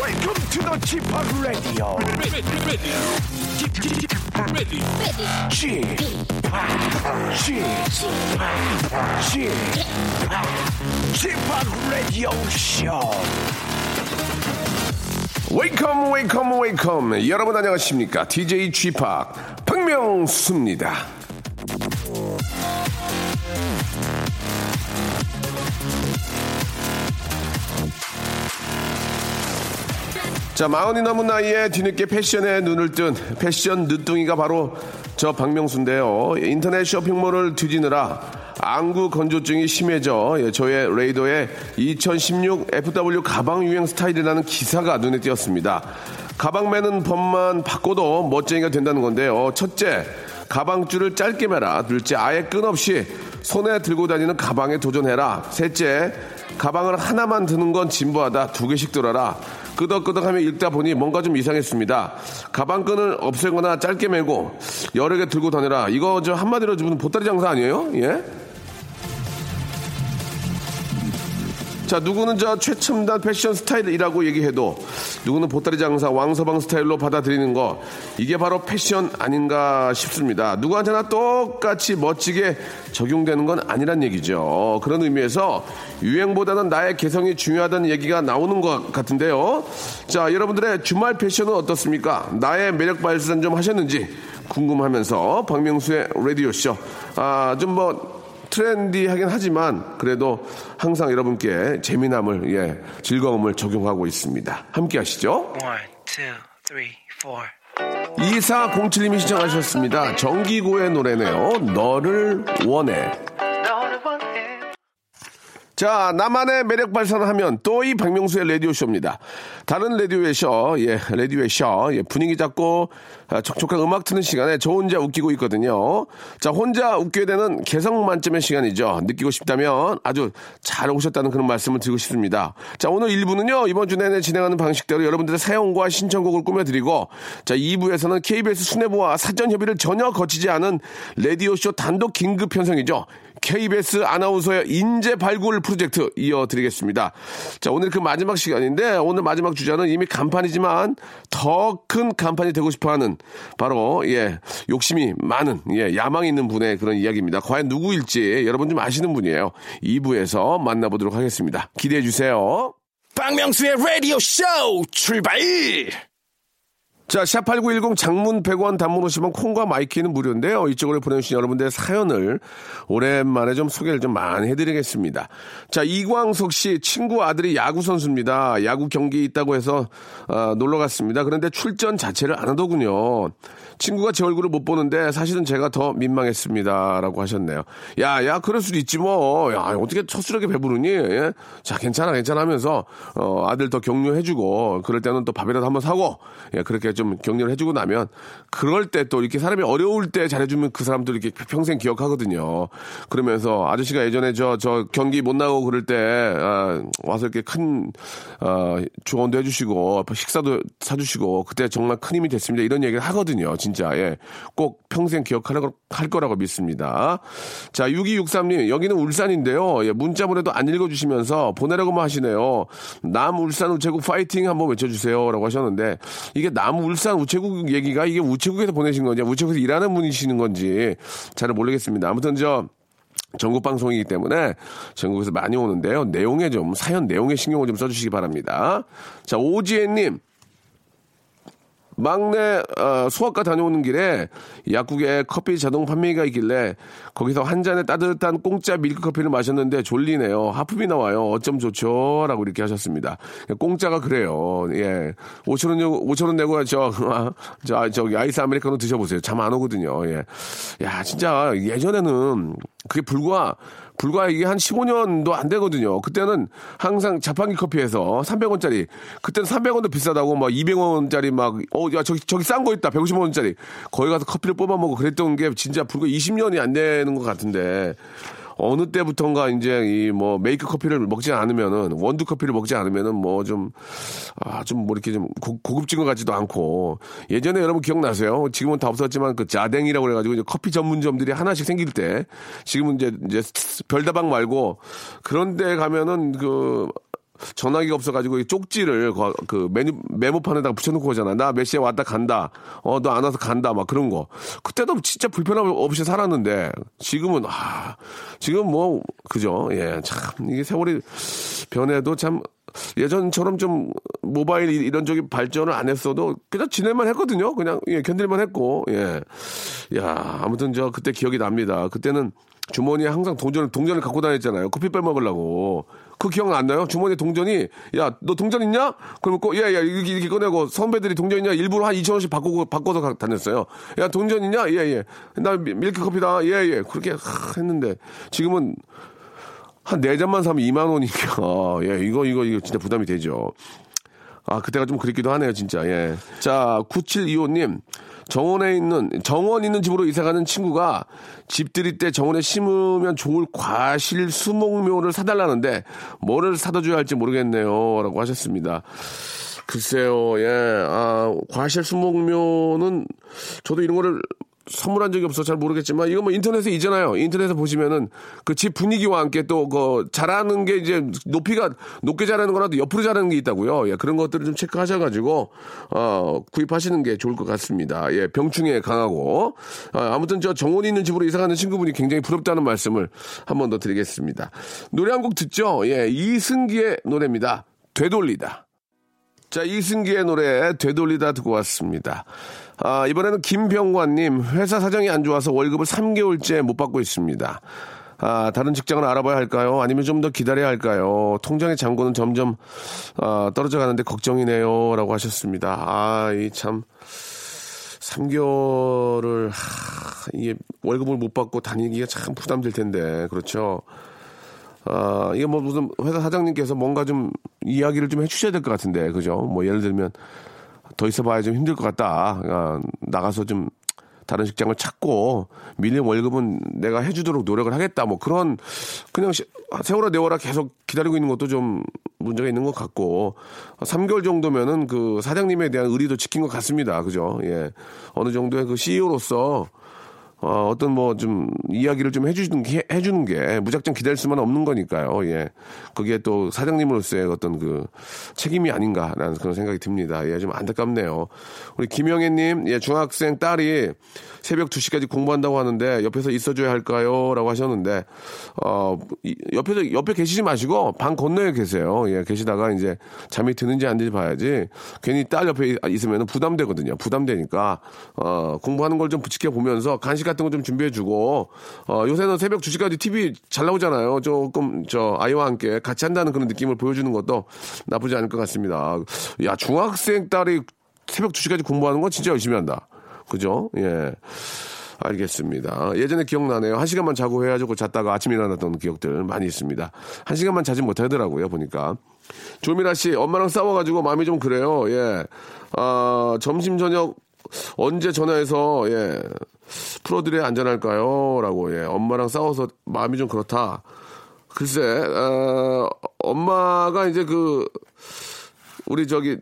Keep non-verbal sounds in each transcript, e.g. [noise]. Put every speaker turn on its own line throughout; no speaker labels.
Welcome to the Chip Radio. Chip, Chip, Chip, Radio Show. 웨이컴 웨이컴 여러분 안녕하십니까 DJ G 팍 박명수입니다 자, 마흔이 넘은 나이에 뒤늦게 패션에 눈을 뜬 패션 늦둥이가 바로 저 박명수인데요. 인터넷 쇼핑몰을 뒤지느라 안구 건조증이 심해져 예, 저의 레이더에 2016 FW 가방 유행 스타일이라는 기사가 눈에 띄었습니다. 가방 매는 법만 바꿔도 멋쟁이가 된다는 건데요. 첫째, 가방줄을 짧게 매라. 둘째, 아예 끈없이 손에 들고 다니는 가방에 도전해라. 셋째, 가방을 하나만 드는 건 진부하다. 두 개씩 들어라. 끄덕끄덕하며 읽다 보니 뭔가 좀 이상했습니다. 가방끈을 없애거나 짧게 매고 여러 개 들고 다녀라. 이거 저 한마디로 좀 보따리 장사 아니에요? 예? 자, 누구는 저 최첨단 패션 스타일이라고 얘기해도 누구는 보따리 장사 왕서방 스타일로 받아들이는 거 이게 바로 패션 아닌가 싶습니다. 누구한테나 똑같이 멋지게 적용되는 건 아니란 얘기죠. 그런 의미에서 유행보다는 나의 개성이 중요하다는 얘기가 나오는 것 같은데요. 자, 여러분들의 주말 패션은 어떻습니까? 나의 매력 발산 좀 하셨는지 궁금하면서 박명수의 라디오쇼. 아, 좀 뭐, 트렌디하긴 하지만 그래도 항상 여러분께 재미남을 예 즐거움을 적용하고 있습니다. 함께 하시죠.
One, two, three, four.
2407님이 시청하셨습니다. 정기고의 노래네요. 너를 원해. 자, 나만의 매력 발산을 하면 또 이 박명수의 라디오쇼입니다. 다른 라디오의 쇼, 예, 라디오의 쇼, 예, 분위기 잡고 아, 촉촉한 음악 트는 시간에 저 혼자 웃기고 있거든요. 자, 혼자 웃게 되는 개성 만점의 시간이죠. 느끼고 싶다면 아주 잘 오셨다는 그런 말씀을 드리고 싶습니다. 자, 오늘 1부는요, 이번 주 내내 진행하는 방식대로 여러분들의 사연과 신청곡을 꾸며드리고, 자, 2부에서는 KBS 수뇌부와 사전 협의를 전혀 거치지 않은 라디오쇼 단독 긴급 편성이죠. KBS 아나운서의 인재 발굴 프로젝트 이어드리겠습니다. 자, 오늘 그 마지막 시간인데 오늘 마지막 주자는 이미 간판이지만 더 큰 간판이 되고 싶어 하는 바로, 예, 욕심이 많은, 예, 야망 있는 분의 그런 이야기입니다. 과연 누구일지 여러분 좀 아시는 분이에요. 2부에서 만나보도록 하겠습니다. 기대해 주세요.
박명수의 라디오 쇼 출발!
자, 샵8910 장문 100원 단문 50원 콩과 마이케이는 무료인데요. 이쪽으로 보내주신 여러분들의 사연을 오랜만에 좀 소개를 좀 많이 해드리겠습니다. 자, 이광석 씨 친구 아들이 야구 선수입니다. 야구 경기 있다고 해서 어, 놀러 갔습니다. 그런데 출전 자체를 안 하더군요. 친구가 제 얼굴을 못 보는데 사실은 제가 더 민망했습니다. 라고 하셨네요. 야, 야, 그럴 수도 있지 뭐. 야, 어떻게 첫 술에 배부르니? 예? 자, 괜찮아, 괜찮아 하면서, 어, 아들 더 격려해주고, 그럴 때는 또 밥이라도 한번 사고, 예, 그렇게 좀 격려를 해주고 나면, 그럴 때 또 이렇게 사람이 어려울 때 잘해주면 그 사람도 이렇게 평생 기억하거든요. 그러면서 아저씨가 예전에 저, 저 경기 못 나가고 그럴 때, 아, 와서 이렇게 큰, 어, 조언도 해주시고, 식사도 사주시고, 그때 정말 큰 힘이 됐습니다. 이런 얘기를 하거든요. 진짜, 예. 꼭 평생 거, 할 거라고 믿습니다. 자, 6263님, 여기는 울산인데요. 예, 문자 보내도 안 읽어주시면서 보내라고만 하시네요. 남 울산 우체국 파이팅 한번 외쳐주세요. 라고 하셨는데, 이게 남 울산 우체국 얘기가 이게 우체국에서 보내신 건지, 우체국에서 일하는 분이시는 건지, 잘 모르겠습니다. 아무튼 저, 전국 방송이기 때문에 전국에서 많이 오는데요. 내용에 좀, 사연 내용에 신경을 좀 써주시기 바랍니다. 자, 오지혜님. 막내 어, 수학과 다녀오는 길에 약국에 커피 자동 판매기가 있길래 거기서 한 잔에 따뜻한 공짜 밀크 커피를 마셨는데 졸리네요. 하품이 나와요. 어쩜 좋죠? 라고 이렇게 하셨습니다. 공짜가 그래요. 예. 5천원, 5천원 내고 저, 아, [laughs] 저, 저기 아이스 아메리카노 드셔보세요. 잠 안 오거든요. 예. 야, 진짜 예전에는 그게 불과 불과 이게 한 15년도 안 되거든요. 그때는 항상 자판기 커피에서 300원짜리, 그때는 300원도 비싸다고 막 200원짜리 막, 어, 야, 저기, 저기 싼 거 있다. 150원짜리. 거기 가서 커피를 뽑아 먹고 그랬던 게 진짜 불과 20년이 안 되는 것 같은데. 어느 때부턴가 이제 이 뭐 메이크 커피를 먹지 않으면은 원두 커피를 먹지 않으면은 뭐 좀 아 좀 뭐 이렇게 좀 고, 고급진 것 같지도 않고 예전에 여러분 기억나세요? 지금은 다 없었지만 그 자댕이라고 그래가지고 이제 커피 전문점들이 하나씩 생길 때 지금은 이제 이제 별다방 말고 그런데 가면은 그 전화기가 없어가지고 이 쪽지를 거- 그 메뉴 메모판에다가 붙여놓고 오잖아. 나 몇 시에 왔다 간다. 어 너 안 와서 간다. 막 그런 거. 그때도 진짜 불편함 없이 살았는데 지금은 아 지금 뭐 그죠? 예 참 이게 세월이 변해도 참 예전처럼 좀 모바일 이- 이런 쪽이 발전을 안 했어도 그냥 지낼만 했거든요. 그냥 예, 견딜만 했고 예. 야 아무튼 저 그때 기억이 납니다. 그때는 주머니에 항상 동전을 동전을 갖고 다녔잖아요. 커피 빼 먹으려고. 그 기억 안 나요? 주머니에 동전이 야 너 동전 있냐? 그러면 꼭 예예 이렇게, 이렇게 꺼내고 선배들이 동전 있냐? 일부러 한 2천 원씩 바꾸고 바꿔서 가- 다녔어요. 야 동전 있냐? 예예. 나 미- 밀크 커피다. 예예. 그렇게 하, 했는데 지금은 한 네 잔만 사면 2만 원이니까 [laughs] 예 이거 이거 이거 진짜 부담이 되죠. 아, 그때가 좀 그립기도 하네요, 진짜. 예. 자, 9725님. 정원에 있는, 정원 있는 집으로 이사 가는 친구가 집 들일 때 정원에 심으면 좋을 과실 수목묘를 사달라는데 뭐를 사다 줘야 할지 모르겠네요. 라고 하셨습니다. 글쎄요, 예. 아, 과실 수목묘는 저도 이런 거를 선물한 적이 없어 잘 모르겠지만 이거 뭐 인터넷에 있잖아요. 인터넷에 보시면은 그 집 분위기와 함께 또그 자라는 게 이제 높이가 높게 자라는 거라도 옆으로 자라는 게 있다고요. 예, 그런 것들을 좀 체크하셔가지고 어 구입하시는 게 좋을 것 같습니다. 예, 병충해 강하고 아, 아무튼 저 정원이 있는 집으로 이사가는 친구분이 굉장히 부럽다는 말씀을 한 번 더 드리겠습니다. 노래 한 곡 듣죠. 예, 이승기의 노래입니다. 되돌리다. 자, 이승기의 노래 되돌리다 듣고 왔습니다. 아, 이번에는 김병관님, 회사 사정이 안 좋아서 월급을 3개월째 못 받고 있습니다. 아, 다른 직장을 알아봐야 할까요? 아니면 좀 더 기다려야 할까요? 통장의 잔고는 점점 아, 떨어져 가는데 걱정이네요. 라고 하셨습니다. 아, 이 참. 3개월을, 이게 월급을 못 받고 다니기가 참 부담될 텐데, 그렇죠? 아, 이게 뭐 무슨 회사 사장님께서 뭔가 좀 이야기를 좀 해주셔야 될 것 같은데, 그죠? 뭐 예를 들면 더 있어 봐야 좀 힘들 것 같다. 아, 나가서 좀 다른 직장을 찾고 밀린 월급은 내가 해주도록 노력을 하겠다. 뭐 그런 그냥 시- 세월아 내월아 계속 기다리고 있는 것도 좀 문제가 있는 것 같고 3개월 정도면은 그 사장님에 대한 의리도 지킨 것 같습니다. 그죠? 예. 어느 정도의 그 CEO로서 어, 어떤 뭐 좀 이야기를 좀 해주는 게, 해주는 게 무작정 기다릴 수만 없는 거니까요. 예. 그게 또 사장님으로서의 어떤 그 책임이 아닌가라는 그런 생각이 듭니다. 예, 좀 안타깝네요. 우리 김영애님, 예, 중학생 딸이 새벽 2시까지 공부한다고 하는데 옆에서 있어줘야 할까요? 라고 하셨는데, 어, 이- 옆에서, 옆에 계시지 마시고 방 건너에 계세요. 예, 계시다가 이제 잠이 드는지 안 드는지 봐야지 괜히 딸 옆에 있으면 부담되거든요. 부담되니까, 어, 공부하는 걸 좀 지켜보면서 간식 같은 거 좀 준비해주고, 어, 요새는 새벽 2시까지 TV 잘 나오잖아요. 조금, 저, 아이와 함께 같이 한다는 그런 느낌을 보여주는 것도 나쁘지 않을 것 같습니다. 야, 중학생 딸이 새벽 2시까지 공부하는 건 진짜 열심히 한다. 그죠? 예. 알겠습니다. 예전에 기억나네요. 한 시간만 자고 해가지고 잤다가 아침에 일어났던 기억들 많이 있습니다. 한 시간만 자지 못하더라고요, 보니까. 조미라 씨, 엄마랑 싸워가지고 마음이 좀 그래요. 예. 아, 점심, 저녁 언제 전화해서, 예. 풀어드려야 안전할까요? 라고, 예. 엄마랑 싸워서 마음이 좀 그렇다. 글쎄, 어, 엄마가 이제 그, 우리 저기,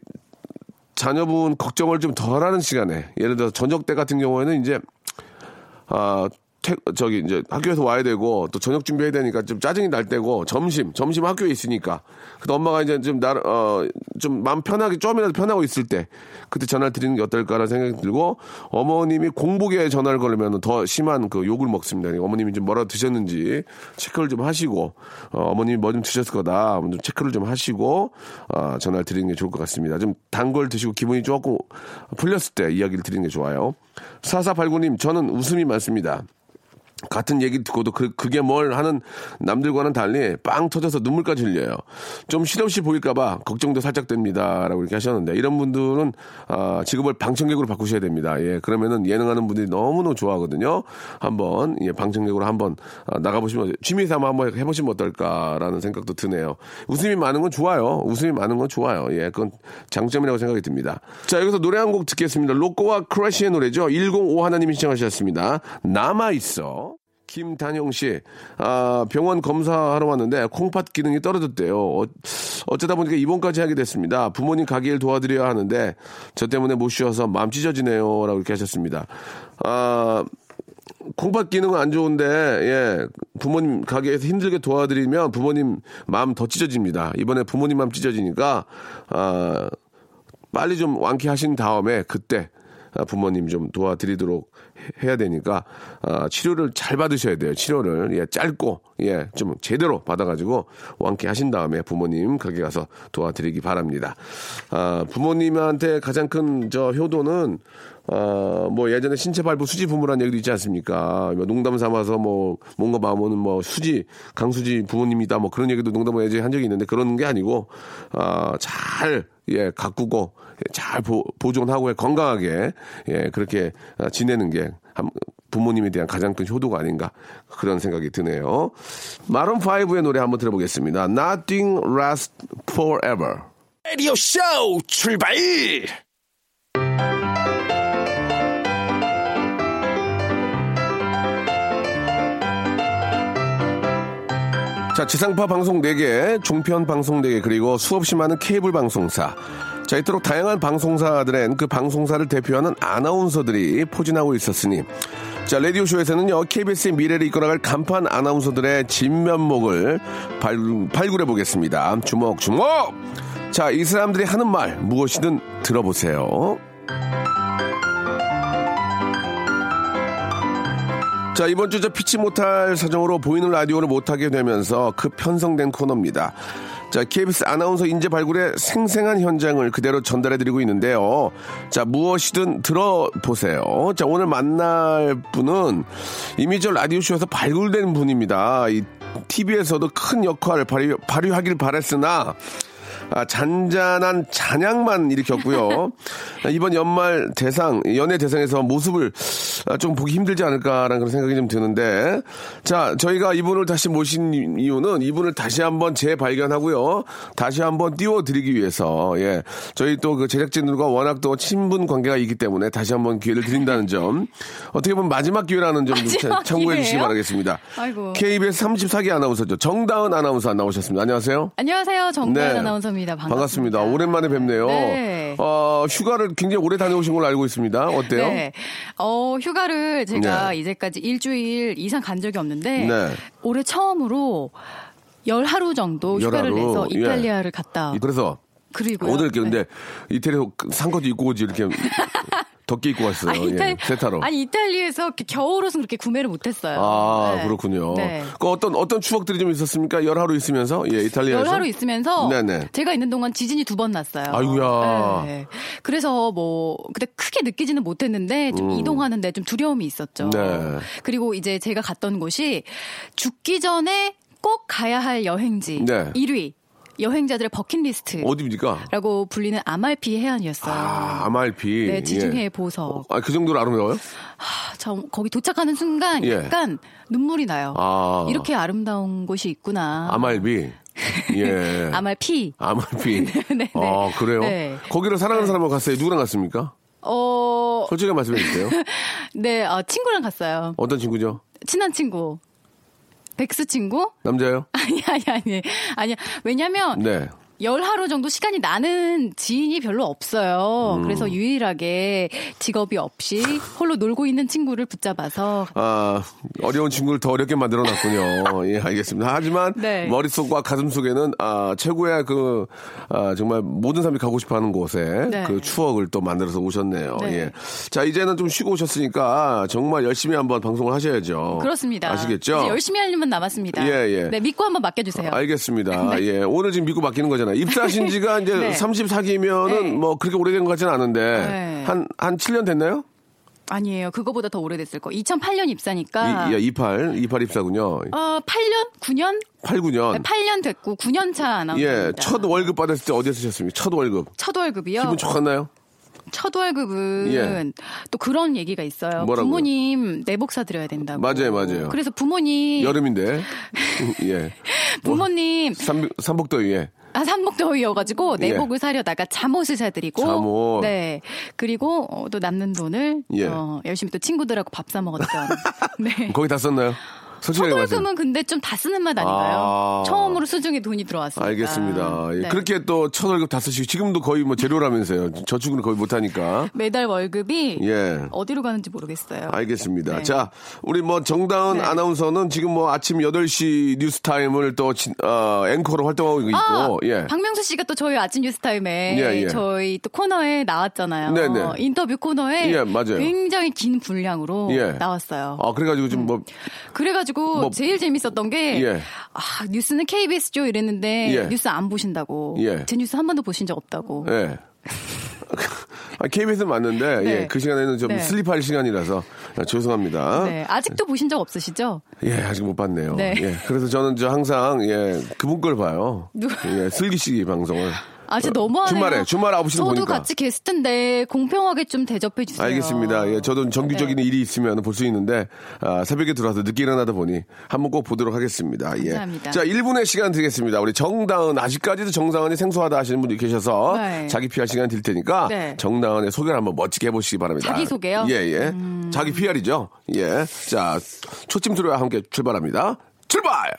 자녀분 걱정을 좀 덜 하는 시간에, 예를 들어서 저녁 때 같은 경우에는 이제, 아, 퇴, 저기 이제 학교에서 와야 되고 또 저녁 준비해야 되니까 좀 짜증이 날 때고 점심 점심 학교에 있으니까 그때 엄마가 이제 좀 나를 어좀 마음 편하게 좀이라도 편하고 있을 때 그때 전화를 드리는 게 어떨까라는 생각이 들고 어머님이 공복에 전화를 걸으면 더 심한 그 욕을 먹습니다. 그러니까 어머님이 좀 뭐라 드셨는지 체크를 좀 하시고 어, 어머님이 뭐 좀 드셨을 거다 좀 체크를 좀 하시고 어, 전화를 드리는 게 좋을 것 같습니다. 좀 단 걸 드시고 기분이 조금 풀렸을 때 이야기를 드리는 게 좋아요. 4489님 저는 웃음이 많습니다. 같은 얘기 듣고도 그, 그게 뭘 하는 남들과는 달리 빵 터져서 눈물까지 흘려요. 좀 실없이 보일까봐 걱정도 살짝 됩니다. 라고 이렇게 하셨는데 이런 분들은, 아, 직업을 방청객으로 바꾸셔야 됩니다. 예, 그러면은 예능하는 분들이 너무너무 좋아하거든요. 한번, 예, 방청객으로 한번 아, 나가보시면, 취미 삼아 한번 해보시면 어떨까라는 생각도 드네요. 웃음이 많은 건 좋아요. 웃음이 많은 건 좋아요. 예, 그건 장점이라고 생각이 듭니다. 자, 여기서 노래 한 곡 듣겠습니다. 로꼬와 크러쉬의 노래죠. 105 하나님이 시청하셨습니다. 남아있어. 김단영 씨, 아, 병원 검사하러 왔는데 콩팥 기능이 떨어졌대요. 어, 어쩌다 보니까 입원까지 하게 됐습니다. 부모님 가게 일 도와드려야 하는데 저 때문에 못 쉬어서 마음 찢어지네요. 라고 이렇게 하셨습니다. 아, 콩팥 기능은 안 좋은데, 예, 부모님 가게에서 힘들게 도와드리면 부모님 마음 더 찢어집니다. 이번에 부모님 마음 찢어지니까, 아, 빨리 좀 완쾌하신 다음에 그때 아, 부모님 좀 도와드리도록 해- 해야 되니까 아, 치료를 잘 받으셔야 돼요. 치료를 예, 짧고 예, 좀 제대로 받아가지고 완쾌하신 다음에 부모님 가게 가서 도와드리기 바랍니다. 아, 부모님한테 가장 큰 저 효도는 어, 뭐 예전에 신체 발부 수지 부모라는 얘기도 있지 않습니까? 뭐 농담 삼아서 뭐 뭔가 마음은 뭐 수지 강수지 부모님이다 뭐 그런 얘기도 농담을 예전에 한 적이 있는데 그런 게 아니고 아, 잘 예, 가꾸고 예, 잘 보, 보존하고 건강하게 예, 그렇게 아, 지내는 게 한- 부모님에 대한 가장 큰 효도가 아닌가 그런 생각이 드네요. 마론 5의 노래 한번 들어보겠습니다. Nothing lasts forever.
라디오 쇼 출발!
자, 지상파 방송 4개, 종편 방송 4개, 그리고 수없이 많은 케이블 방송사. 자, 이토록 다양한 방송사들엔 그 방송사를 대표하는 아나운서들이 포진하고 있었으니, 자, 라디오쇼에서는요, KBS의 미래를 이끌어갈 간판 아나운서들의 진면목을 발, 발굴해 보겠습니다. 주목, 주목! 자, 이 사람들이 하는 말, 무엇이든 들어보세요. 자, 이번 주 저 피치 못할 사정으로 보이는 라디오를 못하게 되면서 그 편성된 코너입니다. 자, KBS 아나운서 인재 발굴의 생생한 현장을 그대로 전달해드리고 있는데요. 자, 무엇이든 들어보세요. 자, 오늘 만날 분은 이미 저 라디오쇼에서 발굴된 분입니다. 이 TV에서도 큰 역할을 발휘, 발휘하길 바랬으나, 아, 잔잔한 잔향만 일으켰고요. 아, [laughs] 이번 연말 대상, 연예 대상에서 모습을 아, 좀 보기 힘들지 않을까라는 그런 생각이 좀 드는데, 자, 저희가 이분을 다시 모신 이유는 이분을 다시 한번 재발견하고요. 다시 한번 띄워드리기 위해서, 예. 저희 또 그 제작진들과 워낙 또 친분 관계가 있기 때문에 다시 한번 기회를 드린다는 점, 어떻게 보면 마지막 기회라는 점 참고해 주시기? 바라겠습니다.
아이고.
KBS 34기 아나운서죠. 정다은 아나운서 나오셨습니다. 안녕하세요.
안녕하세요. 정다은
네.
아나운서입니다. 반갑습니다.
오랜만에 뵙네요.
네.
어, 휴가를 굉장히 오래 다녀오신 걸로 알고 있습니다. 어때요?
네. 어, 휴가를 제가
네.
이제까지 일주일 이상 간 적이 없는데
네.
올해 처음으로 열 하루 정도 휴가를
열하루?
내서
예.
이탈리아를 갔다.
그래서
그리고
오늘 이렇게 근데 이태리 산 것도 입고 오지 이렇게 [laughs] 덮개 입고 왔어요.
아니, 이탈,
예, 세타로.
아니 이탈리아에서 이렇게 겨울옷은 그렇게 구매를 못했어요.
아,
네.
그렇군요.
네.
그 어떤 어떤 추억들이 좀 있었습니까? 열 하루 있으면서 예, 이탈리아에서.
열 하루 있으면서
네네.
제가 있는 동안 지진이 두 번 났어요.
아이고야.
네. 그래서 뭐 그때 크게 느끼지는 못했는데 좀 이동하는데 좀 두려움이 있었죠.
음. 네.
그리고 이제 제가 갔던 곳이 죽기 전에 꼭 가야 할 여행지
네.
1위 여행자들의 버킷리스트.
어디입니까?
라고 불리는 아말피 해안이었어요.
아, 아말피.
네, 지중해
예.
보석.
아, 그 정도로 아름다워요?
아, 저 거기 도착하는 순간
예.
약간 눈물이 나요.
아.
이렇게 아름다운 곳이 있구나.
아말비. 예. [laughs]
아말피.
아말피. [laughs]
네,
아, 그래요?
네.
거기를 사랑하는 사람하고 갔어요. 누구랑 갔습니까?
어,
솔직히 말씀해 주세요. [laughs]
네, 어, 친구랑 갔어요.
어떤 친구죠?
친한 친구. 백수 친구?
남자요? [laughs]
아니, 아니, 아니. 아니야. 왜냐면,
네.
열 하루 정도 시간이 나는 지인이 별로 없어요.
음.
그래서 유일하게 직업이 없이 홀로 놀고 있는 친구를 붙잡아서
아, 어려운 친구를 더 어렵게 만들어 놨군요. 예, 알겠습니다. 하지만
네.
머릿속과 가슴 속에는 아, 최고의 그 아, 정말 모든 사람이 가고 싶어 하는 곳에
네.
그 추억을 또 만들어서 오셨네요.
네.
예. 자, 이제는 좀 쉬고 오셨으니까 정말 열심히 한번 방송을 하셔야죠.
그렇습니다.
아시겠죠?
열심히 할 일만 남았습니다.
예, 예.
네, 믿고 한번 맡겨주세요.
알겠습니다. [laughs] 예. 오늘 지금 믿고 맡기는 거잖아요. 입사하신 [laughs] 지가 이제
네.
34기면은
네.
뭐 그렇게 오래된 것 같지는 않은데
네.
한, 한 7년 됐나요?
아니에요. 그거보다 더 오래됐을 거. 2008년 입사니까.
이, 야, 28, 28 입사군요.
어, 8년? 9년?
8, 9년.
8년 됐고 9년 차 아나운서입니다.
예, 첫 월급 받았을 때 어디에 쓰셨습니까? 첫 월급.
첫 월급이요.
기분 좋았나요?
첫 월급은
예.
또 그런 얘기가 있어요.
뭐라고요?
부모님 내복 사 드려야 된다고.
맞아요, 맞아요.
그래서 부모님
여름인데. [laughs] 예.
부모님
삼, 삼복더위, 예.
아, 삼복더위여가지고
예.
내복을 사려다가 잠옷을 사드리고
잠옷.
네 그리고 어, 또 남는 돈을
예.
어, 열심히 또 친구들하고 밥 사 먹었던 [laughs] 네.
거기 다 썼나요?
월급은 근데 좀 다 쓰는 맛 아닌가요?
아.
처음으로 수중에 돈이 들어왔으니까.
알겠습니다. 예,
네.
그렇게 또첫 월급 다 쓰시고 지금도 거의 뭐 제로라면서요. 저축은 거의 못하니까.
매달 월급이
예.
어디로 가는지 모르겠어요.
알겠습니다.
네.
자, 우리 뭐 정다은
네.
아나운서는 지금 뭐 아침 8시 뉴스 타임을 또 진- 어, 앵커로 활동하고 있고,
아,
예.
박명수 씨가 또 저희 아침 뉴스 타임에
예, 예.
저희 또 코너에 나왔잖아요.
네네.
인터뷰 코너에
예, 맞아요.
굉장히 긴 분량으로
예.
나왔어요.
아, 그래가지고 지금 뭐,
그래가지고
뭐-
제일 재밌었던 게
예.
아, 뉴스는 KBS죠 이랬는데
예.
뉴스 안 보신다고.
예.
제 뉴스 한 번도 보신 적 없다고.
예. 아, KBS는 맞는데,
네.
예, 그 시간에는 좀
네.
sleep할 시간이라서, 아, 죄송합니다.
네, 아직도 보신 적 없으시죠?
예, 아직 못 봤네요.
네.
예, 그래서 저는 저 항상, 예, 그분 걸 봐요.
누-
예, 슬기씨 방송을.
아, 진짜 너무하네요.
주말에, 주말 9시는
저도
보니까.
같이 게스트인데 공평하게 좀 대접해 주세요.
알겠습니다. 예, 저도 정규적인
네.
일이 있으면 볼 수 있는데 아, 새벽에 들어와서 늦게 일어나다 보니 한번 꼭 보도록 하겠습니다. 예.
감사합니다.
자, 1분의 시간 드리겠습니다. 우리 정다은 아직까지도 정다은이 생소하다 하시는 분들이 계셔서
네.
자기 PR 시간 드릴 테니까
네.
정다은의 소개를 한번 멋지게 해보시기 바랍니다.
자기 소개요? 음.
예, 예. 자기 PR이죠. 예. 자, 초침 소리와 함께 출발합니다. 출발!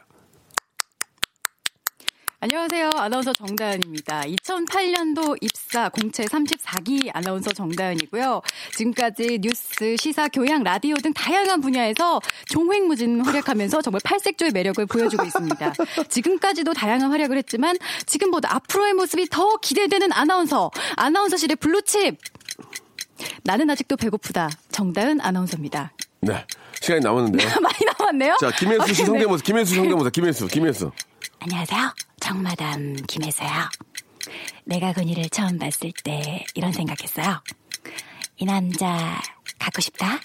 안녕하세요. 아나운서 정다은입니다. 2008년도 입사 공채 34기 아나운서 정다은이고요. 지금까지 뉴스, 시사, 교양, 라디오 등 다양한 분야에서 종횡무진 활약하면서 정말 팔색조의 매력을 보여주고 있습니다. 지금까지도 다양한 활약을 했지만 지금보다 앞으로의 모습이 더 기대되는 아나운서, 아나운서실의 블루칩. 나는 아직도 배고프다. 정다은 아나운서입니다.
네. 시간이 남았는데요. [laughs]
많이 남았네요.
자, 김혜수 씨
아, 네.
성대모사, 김혜수 성대모사, 김혜수, 김혜수.
안녕하세요. 정마담 김혜서요. 내가 그녀를 처음 봤을 때 이런 생각했어요. 이 남자 갖고 싶다.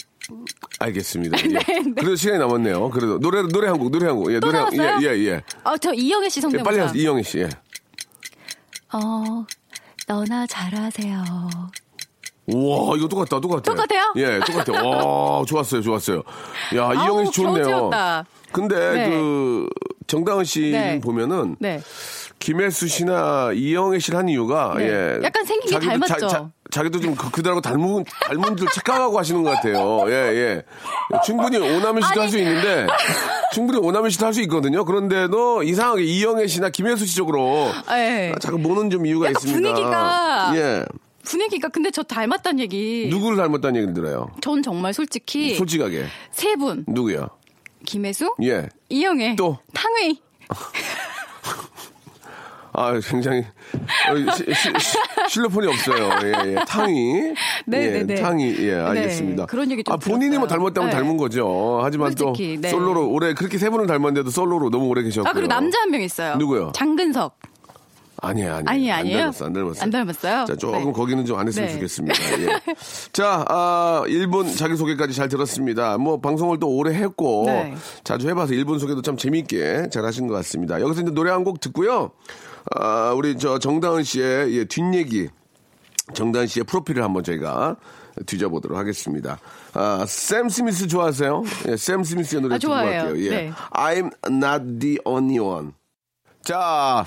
알겠습니다. [laughs] 예. 그래도 시간이 남았네요. 그래도 노래 노래 한 곡, 노래 한 곡. 예,
또
노래 한
나왔어요?
예, 예, 예.
어, 저 이영애 씨
예,
성대모사.
빨리 하세요. 이영희 씨. 예.
어, 너나 잘하세요.
우와, 이거 똑같다, 똑같아.
똑같아요?
예, 똑같아요. 와, 좋았어요, 좋았어요. 야, [laughs] 이영희 씨 좋네요.
겨우지었다.
근데
네.
그 정다은 씨
네.
보면은
네.
김혜수 씨나 이영애 씨를 한 이유가
네.
예.
약간 생긴 게
자기도
닮았죠?
자기도 좀 그, 그들하고 닮은 닮은 줄 착각하고 하시는 것 같아요. 예, 예. 충분히 오남일 씨도 할 수 있는데 충분히 오남일 씨도 할 수 있거든요. 그런데도 이상하게 이영애 씨나 김혜수 씨 쪽으로
네.
아, 자꾸 모는 좀 이유가 있습니다.
분위기가-
예.
분위기가 근데 저 닮았다는 얘기.
누구를 닮았다는 얘기를 들어요?
전 정말 솔직히
솔직하게.
세 분.
누구요?
김혜수,
예.
이영애,
또?
탕웨이. [laughs]
아, 굉장히, 어, 시- 시- 시- 실로폰이 없어요. 예, 예. 탕이. [laughs]
네,
예,
네, 네.
탕이. 예, 알겠습니다.
네, 그런 얘기 좀
아, 본인이 뭐. 닮았다면
네.
닮은 거죠. 하지만
솔직히,
또,
네.
솔로로, 올해 그렇게 세 분을 닮았는데도 솔로로 너무 오래 계셨고요.
아, 그리고 남자 한 명 있어요.
누구요?
장근석.
아니에요, 아니에요.
아니,
안
아니에요?
닮았어, 안 닮았어.
안 닮았어요?
자, 조금
네.
거기는 좀 안 했으면
네.
좋겠습니다. [laughs] 예. 자, 아, 1분 자기소개까지 잘 들었습니다. 뭐, 방송을 또 오래 했고,
네.
자주 해봐서 1분 소개도 참 재밌게 잘 하신 것 같습니다. 여기서 이제 노래 한 곡 듣고요. 아, 우리 저 정다은 씨의 예, 뒷얘기, 정다은 씨의 프로필을 한번 저희가 뒤져보도록 하겠습니다. 아, 샘 스미스 좋아하세요? 예, 샘 스미스의 노래
아, 좋아해요.
예.
네.
I'm not the only one. 자,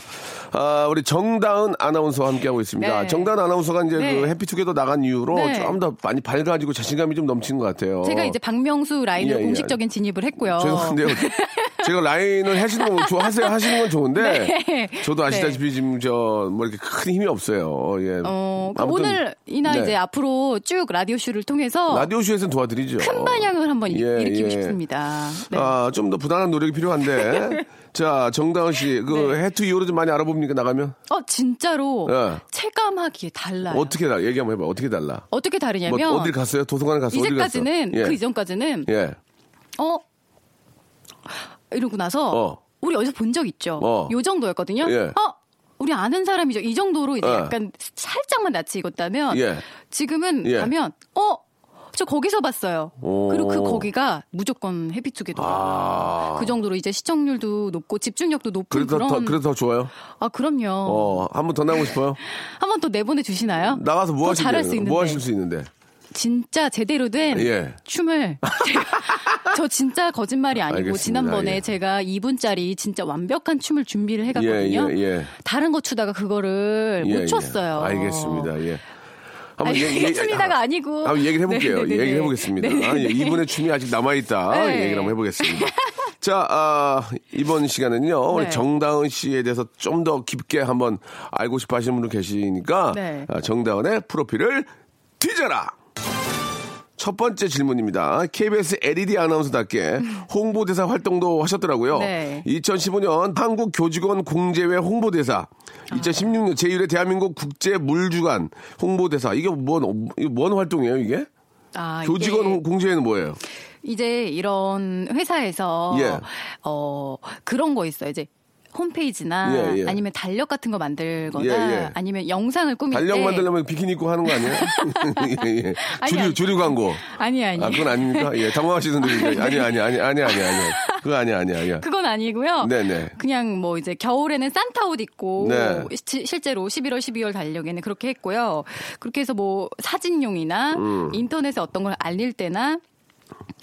아, 우리 정다은 아나운서와 함께하고 있습니다.
네.
정다은 아나운서가 이제
네.
그 해피투게더 나간 이후로
네.
좀더 많이 밝아지고 자신감이 좀 넘치는 것 같아요.
제가 이제 박명수 라인으로
어. 예, 예.
공식적인 진입을 했고요.
죄송한데요. [laughs] 제가 라인을 하시는 건 좋아, 하세요. 하시는 건 좋은데.
네.
저도 아시다시피 지금 저, 뭐 이렇게 큰 힘이 없어요. 예.
어, 오늘이나
네.
이제 앞으로 쭉 라디오쇼를 통해서
라디오쇼에서는 도와드리죠.
큰 반향을 한번 일-
예,
일으키고
예.
싶습니다. 네.
아, 좀 더 부단한 노력이 필요한데. [laughs] 자, 정다은 씨, 그
네.
해투 이후로 좀 많이 알아봅니까, 나가면?
어, 진짜로
예.
체감하기에 달라요.
어떻게 달라? 얘기 한번 해봐. 어떻게 달라?
어떻게
뭐,
다르냐면
어딜 갔어요? 도서관 갔어? 어딜 갔어?
이제까지는
예.
그 이전까지는
예.
어 이러고 나서
어.
우리 어디서 본 적 있죠.
어.
요 정도였거든요.
예.
어 우리 아는 사람이죠. 이 정도로 이제
예.
약간 살짝만 낯이 익었다면
예.
지금은
예.
가면 어 저 거기서 봤어요.
오.
그리고 그 거기가 무조건 해피투게더라고요.
아.
그 정도로 이제 시청률도 높고 집중력도 높은
그래서
그런
더, 그래서 더 좋아요?
아 그럼요.
어, 한 번 더 나오고 싶어요? [laughs]
한 번 또 내보내 주시나요?
나가서
뭐더
하실
잘할? 수 있는데.
뭐 하실 수 있는데?
진짜 제대로 된
예.
춤을 제가 [laughs] 저 진짜 거짓말이 아니고
알겠습니다.
지난번에
예.
제가 2분짜리 진짜 완벽한 춤을 준비를 해갔거든요.
예, 예, 예.
다른 거 추다가 그거를
예,
못
예.
췄어요.
알겠습니다. 예. 한번
아니,
얘기- 얘기-
알겠습니다가 아니고.
한번 얘기를 해볼게요.
네네네네.
얘기를 해보겠습니다.
네네네.
아, 예, 이분의 춤이 아직 남아있다.
네.
얘기를 한번 해보겠습니다. [laughs] 자, 아, 이번 시간은요. 우리
네.
정다은 씨에 대해서 좀 더 깊게 한번 알고 싶어 하시는 분들 계시니까
네.
아, 정다은의 프로필을 뒤져라! 첫 번째 질문입니다. KBS LED 아나운서답게 홍보대사 활동도 하셨더라고요.
네.
2015년 한국교직원 공제회 홍보대사, 2016년 제1회 대한민국 국제물주간 홍보대사. 이게 뭔, 뭔 활동이에요, 이게?
아,
교직원
이게
홍- 공제회는 뭐예요?
이제 이런 회사에서
예.
어 그런 거 있어요. 이제 홈페이지나
예, 예.
아니면 달력 같은 거 만들거나
예, 예.
아니면 영상을 꾸밀
달력
때
만들려면 비키니 입고 하는 거 아니에요? [laughs] 예, 예.
아니,
주류,
아니.
주류 광고.
아니 아니
아, 그건 아닙니까? 예, 당황하시는 분들 아니, 아니, 아니, 아니, 아니, 아니. 그거 아니, 아니, 아니.
그건 아니고요.
네네.
그냥 뭐 이제 겨울에는 산타 옷 입고
네.
시- 실제로 11월, 12월 달력에는 그렇게 했고요. 그렇게 해서 뭐 사진용이나
음.
인터넷에 어떤 걸 알릴 때나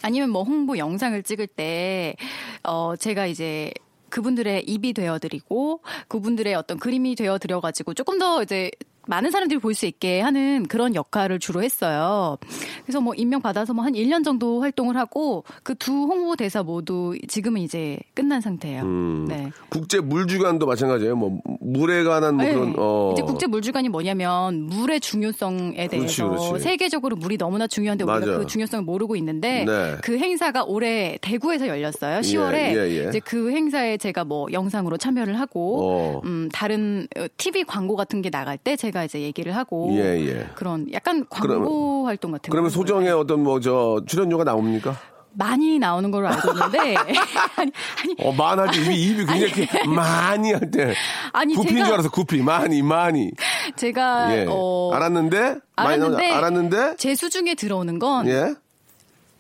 아니면 뭐 홍보 영상을 찍을 때 어, 제가 이제 그분들의 입이 되어드리고 그분들의 어떤 그림이 되어드려가지고 조금 더 이제 많은 사람들이 볼 수 있게 하는 그런 역할을 주로 했어요. 그래서 뭐 임명 받아서 뭐 한 1년 정도 활동을 하고 그 두 홍보 대사 모두 지금은 이제 끝난 상태예요.
음.
네.
국제 물주간도 마찬가지예요. 뭐 물에 관한 뭐
네.
그런 어
이제 국제 물주간이 뭐냐면 물의 중요성에
그렇지,
대해서
그렇지.
세계적으로 물이 너무나 중요한데 우리가
맞아.
그 중요성을 모르고 있는데
네.
그 행사가 올해 대구에서 열렸어요. 10월에
예, 예.
이제 그 행사에 제가 뭐 영상으로 참여를 하고
어.
음 다른 어, TV 광고 같은 게 나갈 때 제가 이제 얘기를 하고
예, 예.
그런 약간 광고
그러면-
활동 같은
그러면 소정의
거예요.
어떤 뭐 저 출연료가 나옵니까?
많이 나오는 걸로 알고 있는데 [laughs] 아니 아니
어, 만하지 입이, 입이 굉장히 이렇게 많이 할 때.
아니,
구피인
제가-
줄 알았어, 구피. 많이, 많이.
제가
예.
어
알았는데?
알았는데
알았는데?
제 수중에 들어오는 건
예?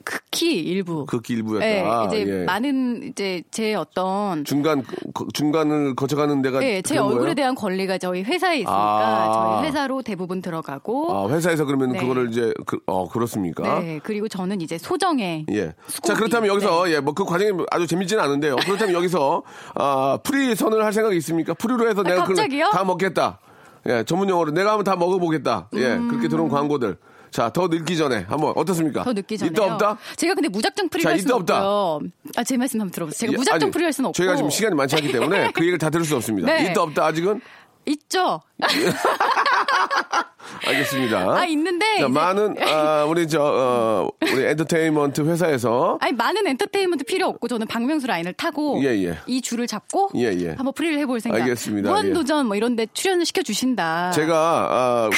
극히 일부.
극히 일부였다.
네,
아,
이제
예.
많은 이제 제 어떤
중간, 거- 중간을 거쳐가는 데가.
네, 제 얼굴에
거예요?
대한 권리가 저희 회사에 있으니까
아.
저희 회사로 대부분 들어가고
아, 회사에서 그러면
네.
그거를 이제, 그, 어, 그렇습니까?
네, 그리고 저는 이제 소정에
예.
스코피.
자, 그렇다면 여기서,
네.
예, 뭐 그 과정이 아주 재밌지는 않은데요. 그렇다면 여기서, 아, 프리 선을 할 생각이 있습니까? 프리로 해서 내가 그걸
갑자기요?
다 먹겠다. 예, 전문 용어로 내가 한번 다 먹어보겠다. 예, 그렇게 들어온 광고들. 자, 더 늙기 전에 한번 어떻습니까?
더 늦기 전에
있다 없다?
제가 근데 무작정 프리를
자,
할 수는
있다 없다?
없고요. 아, 제 말씀 한번 들어보세요. 제가
예,
무작정
아니,
프리를 할 수는 없고
저희가 지금 시간이 많지 않기 때문에 [laughs] 그 얘기를 다 들을 수 없습니다.
네.
있다 없다 아직은?
있죠. [laughs]
알겠습니다.
아, 있는데
자,
이제-
많은, [laughs] 아, 우리 저, 어, 우리 엔터테인먼트 회사에서
아니 많은 엔터테인먼트 필요 없고 저는 박명수 라인을 타고
예, 예.
이 줄을 잡고
예, 예.
한번 프리를 해볼 생각.
알겠습니다.
무한도전 뭐 이런데 출연을 시켜 주신다.
제가 아,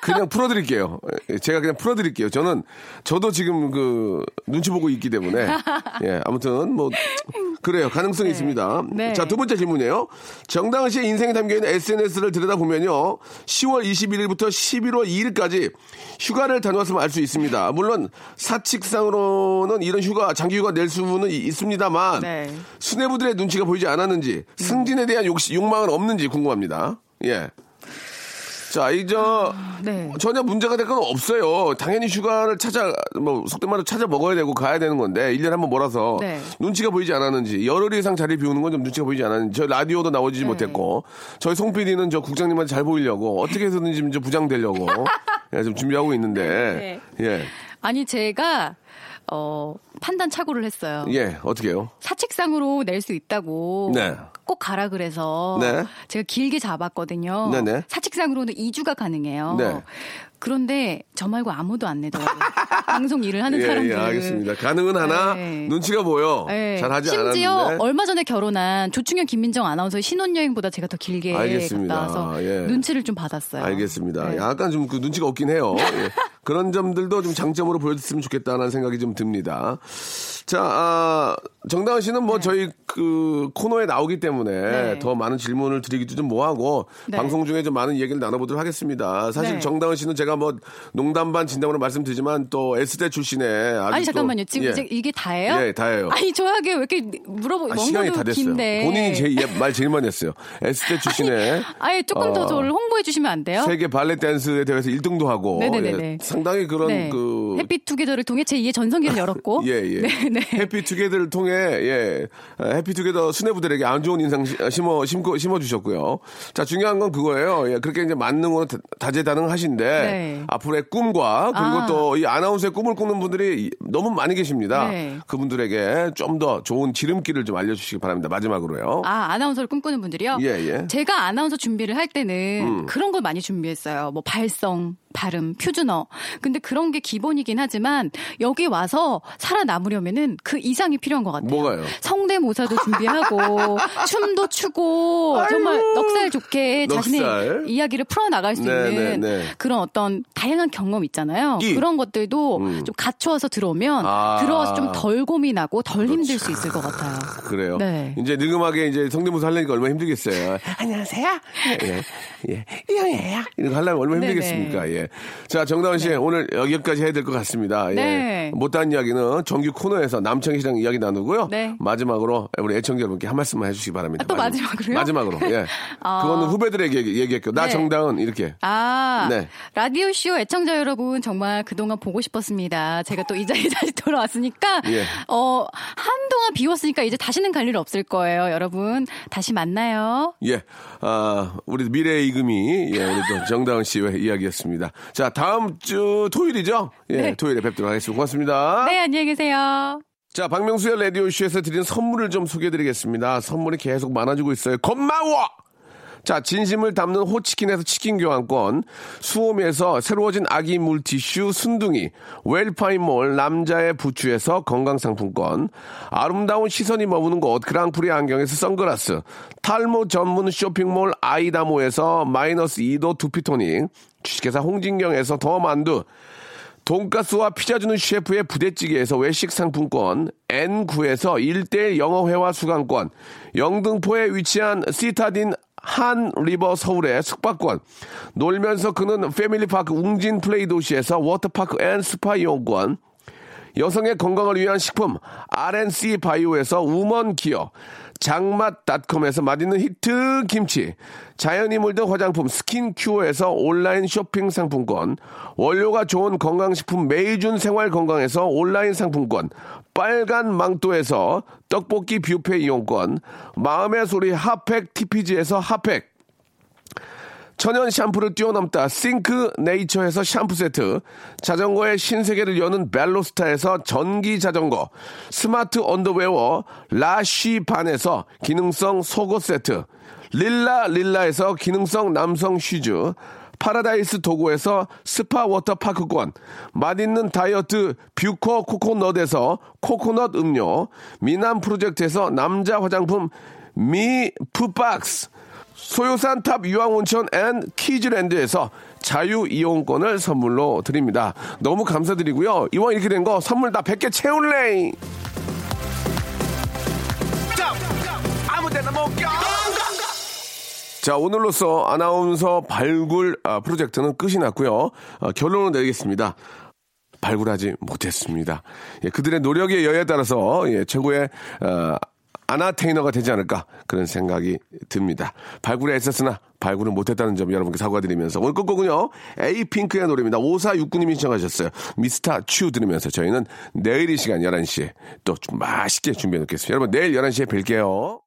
그, 냥 풀어드릴게요. 예, 제가 그냥 풀어드릴게요. 저는 저도 지금 그 눈치 보고 있기 때문에 [laughs] 예 아무튼 뭐 그래요 가능성이 있습니다.
네.
자두 번째 질문이에요. 정다은 씨의 인생에 담겨 있는 SNS를 들여다 보면요, 10월 21일부터 11월 2일까지 휴가를 다녀왔으면 알 수 있습니다. 물론 사칙상으로는 이런 휴가 장기 휴가 낼 수는 이- 있습니다만
네.
수뇌부들의 눈치가 보이지 않았는지 승진에 대한 욕, 욕망은 없는지 궁금합니다. 예. 자, 이저
네.
전혀 문제가 될 건 없어요. 당연히 휴가를 찾아 뭐 속된 말로 찾아 먹어야 되고 가야 되는 건데 1년에 한 번 몰아서
네.
눈치가 보이지 않았는지 열흘 이상 자리 비우는 건 좀 눈치가 보이지 않았는지 저 라디오도 나오지
네.
못했고 저희 송 PD는 저 국장님한테 잘 보이려고 어떻게 해서든지 좀 부장 되려고 [laughs] 예, 좀 준비하고 있는데 예.
아니 제가 어 판단 착오를 했어요.
예, 어떻게 해요?
사칙상으로 낼 수 있다고
네.
꼭 가라 그래서
네.
제가 길게 잡았거든요.
네네.
사칙상으로는 2주가 가능해요.
네.
그런데 저 말고 아무도 안 내더라고요. [laughs] 방송 일을 하는
예,
사람들.
예, 알겠습니다. 가능은 하나
네.
눈치가 보여.
네.
잘 하지
심지어
않았는데.
얼마 전에 결혼한 조충현 김민정 아나운서의 신혼여행보다 제가 더 길게
알겠습니다.
갔다 와서
예.
눈치를 좀 받았어요.
알겠습니다.
네.
약간 좀 그 눈치가 없긴 해요. [laughs] 예. 그런 점들도 좀 장점으로 보여줬으면 좋겠다는 생각이 좀 듭니다. 자, 아, 정다은 씨는 뭐 저희 그 코너에 나오기 때문에
네.
더 많은 질문을 드리기도 좀 뭐하고
네.
방송 중에 좀 많은 얘기를 나눠보도록 하겠습니다. 사실
네.
정다은 씨는 제가 뭐 농담 반 진담으로 말씀드리지만 또 S대 출신의 아주
아니
또-
잠깐만요. 지금
예.
이제 이게 다예요?
예, 다예요.
아니 저에게 왜 이렇게 물어보
아, 시간이 다 됐어요.
긴데.
본인이 제말 제일 많이 했어요. S대 출신의
아예 조금 더
어,
저를 홍보해 주시면 안 돼요?
세계 발레 댄스에 대해서 1등도 하고
네네네네.
예, 상당히 그런
네.
그
해피 투게더를 통해 제 2의 전성기를 [laughs] 열었고.
예, 예.
네, 네.
해피 투게더를 통해, 예. 어, 해피 투게더 수뇌부들에게 안 좋은 인상 시- 어, 심어, 심고, 심어 주셨고요. 자, 중요한 건 그거예요. 예, 그렇게 이제 만능으로 다- 다재다능하신데,
네.
앞으로의 꿈과, 그리고
아.
또이 아나운서의 꿈을 꾸는 분들이 이- 너무 많이 계십니다.
네.
그분들에게 좀 더 좋은 지름길을 좀 알려 주시기 바랍니다. 마지막으로요.
아, 아나운서를 꿈꾸는 분들이요?
예, 예.
제가 아나운서 준비를 할 때는
음.
그런 걸 많이 준비했어요. 뭐 발성, 발음, 표준어. 근데 그런 게 기본이긴 하지만 여기 와서 살아남으려면은 그 이상이 필요한 것 같아요.
뭐가요?
성대모사도 준비하고 [laughs] 춤도 추고 정말 넉살 좋게
넉살.
자신의 이야기를 풀어나갈 수
네,
있는
네, 네.
그런 어떤 다양한 경험 있잖아요.
이.
그런 것들도 좀 갖추어서 들어오면
아.
들어와서 좀 덜 고민하고 덜 힘들 수 있을 것 같아요. [laughs]
그래요.
네.
이제 늙음하게 이제 성대모사 하려니까 얼마나 힘들겠어요. [laughs] 안녕하세요. 예, 예, 이영이에요. 이런 거 하려면 얼마나
네네.
힘들겠습니까? 예. 자, 정다은 씨 오늘 여기까지 해야 될 것 같습니다. 예.
네.
못다한 이야기는 정규 코너에서 남창희 씨랑 이야기 나누고요.
네.
마지막으로 우리 애청자 여러분께 한 말씀만 해주시기 바랍니다.
아, 또 마지막으로요?
마지막으로. 예. [laughs]
아.
그거는 후배들에게 얘기- 얘기했고 나
네.
정다은 이렇게.
아,
네.
라디오쇼 애청자 여러분 정말 그동안 보고 싶었습니다. 제가 또 이 자리에 [laughs] 다시 돌아왔으니까,
예.
어, 한 동안 비웠으니까 이제 다시는 갈 일 없을 거예요. 여러분, 다시 만나요.
예, 아, 우리 미래의 이금이, 예, 우리 또 [laughs] 정다은 씨의 이야기였습니다. 자, 다음 주 토요일이죠? 예,
네.
토요일에 뵙도록 하겠습니다. 고맙습니다.
네, 안녕히 계세요.
자, 박명수의 라디오쇼에서 드리는 선물을 좀 소개해 드리겠습니다. 선물이 계속 많아지고 있어요. 고마워! 자, 진심을 담는 호치킨에서 치킨 교환권, 수오미에서 새로워진 아기 물티슈 순둥이, 웰파인몰 남자의 부추에서 건강상품권, 아름다운 시선이 머무는 곳 그랑프리 안경에서 선글라스, 탈모 전문 쇼핑몰 아이다모에서 마이너스 2도 두피토닉, 주식회사 홍진경에서 더 만두, 돈가스와 피자 주는 셰프의 부대찌개에서 외식 상품권, N9에서 1대1 영어회화 수강권, 영등포에 위치한 시타딘 한 리버 서울의 숙박권, 놀면서 크는 패밀리파크 웅진 플레이 도시에서 워터파크 and 스파 이용권, 여성의 건강을 위한 식품 RNC 바이오에서 우먼 기어. 장맛닷컴에서 맛있는 히트 김치. 자연이 물든 화장품 스킨큐어에서 온라인 쇼핑 상품권. 원료가 좋은 건강식품 메이준 생활 건강에서 온라인 상품권 빨간 망토에서 떡볶이 뷔페 이용권 마음의 소리 핫팩 TPG에서 핫팩 천연 샴푸를 뛰어넘다 싱크 네이처에서 샴푸 세트 자전거의 신세계를 여는 벨로스타에서 전기 자전거 스마트 언더웨어 라쉬 반에서 기능성 속옷 세트 릴라 릴라에서 기능성 남성 슈즈 파라다이스 도구에서 스파 워터파크권 맛있는 다이어트 뷰코 코코넛에서 코코넛 음료 미남 프로젝트에서 남자 화장품 미푸박스 소요산 탑 유황온천 앤 키즈랜드에서 자유 이용권을 선물로 드립니다. 너무 감사드리고요. 이왕 이렇게 된 거 선물 다 100개 채울래! 자, 오늘로써 아나운서 발굴 아, 프로젝트는 끝이 났고요. 어, 결론을 내리겠습니다. 발굴하지 못했습니다. 예, 그들의 노력의 여에 따라서 예, 최고의 어, 아나테이너가 되지 않을까 그런 생각이 듭니다. 발굴에 애썼으나 발굴을 못했다는 점 여러분께 사과드리면서 오늘 끝곡은요. 에이핑크의 노래입니다. 5469님이 신청하셨어요. 미스터 츄 들으면서 저희는 내일 이 시간 11시에 또 좀 맛있게 준비해 놓겠습니다. 여러분 내일 11시에 뵐게요.